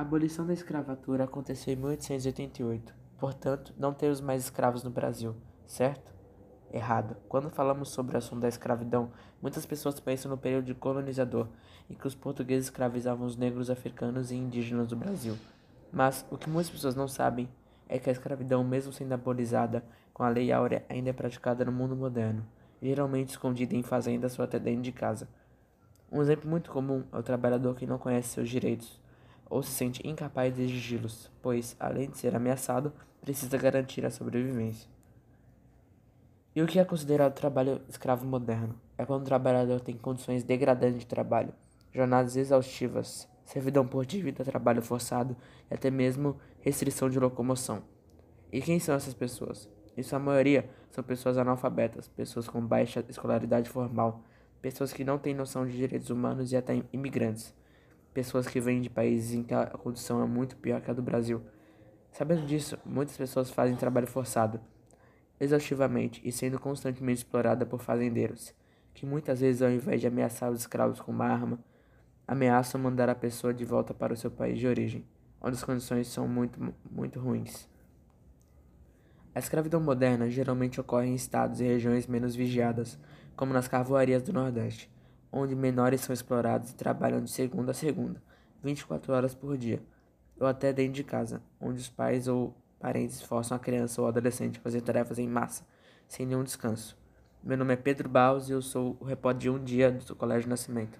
abolição da escravatura aconteceu em 1888. Portanto, não temos mais escravos no Brasil, certo? Errado. Quando falamos sobre o assunto da escravidão, muitas pessoas pensam no período colonizador, em que os portugueses escravizavam os negros africanos e indígenas do Brasil. Mas o que muitas pessoas não sabem é que a escravidão, mesmo sendo abolizada com a Lei Áurea, ainda é praticada no mundo moderno, geralmente escondida em fazendas ou até dentro de casa. Um exemplo muito comum é o trabalhador que não conhece seus direitos ou se sente incapaz de exigi-los, pois, além de ser ameaçado, precisa garantir a sobrevivência. E o que é considerado trabalho escravo moderno? É quando o trabalhador tem condições degradantes de trabalho, jornadas exaustivas, servidão por dívida, trabalho forçado e até mesmo restrição de locomoção. E quem são essas pessoas? Em sua maioria, são pessoas analfabetas, pessoas com baixa escolaridade formal, pessoas que não têm noção de direitos humanos e até imigrantes, pessoas que vêm de países em que a condição é muito pior que a do Brasil. Sabendo disso, muitas pessoas fazem trabalho forçado, exaustivamente e sendo constantemente explorada por fazendeiros, que muitas vezes, ao invés de ameaçar os escravos com uma arma, ameaçam mandar a pessoa de volta para o seu país de origem, onde as condições são muito, muito ruins. A escravidão moderna geralmente ocorre em estados e regiões menos vigiadas, como nas carvoarias do Nordeste, onde menores são explorados e trabalham de segunda a segunda, 24 horas por dia, ou até dentro de casa, onde os pais ou parentes forçam a criança ou adolescente a fazer tarefas em massa, sem nenhum descanso. Meu nome é Pedro Baus e eu sou o repórter de um dia do Colégio Nascimento.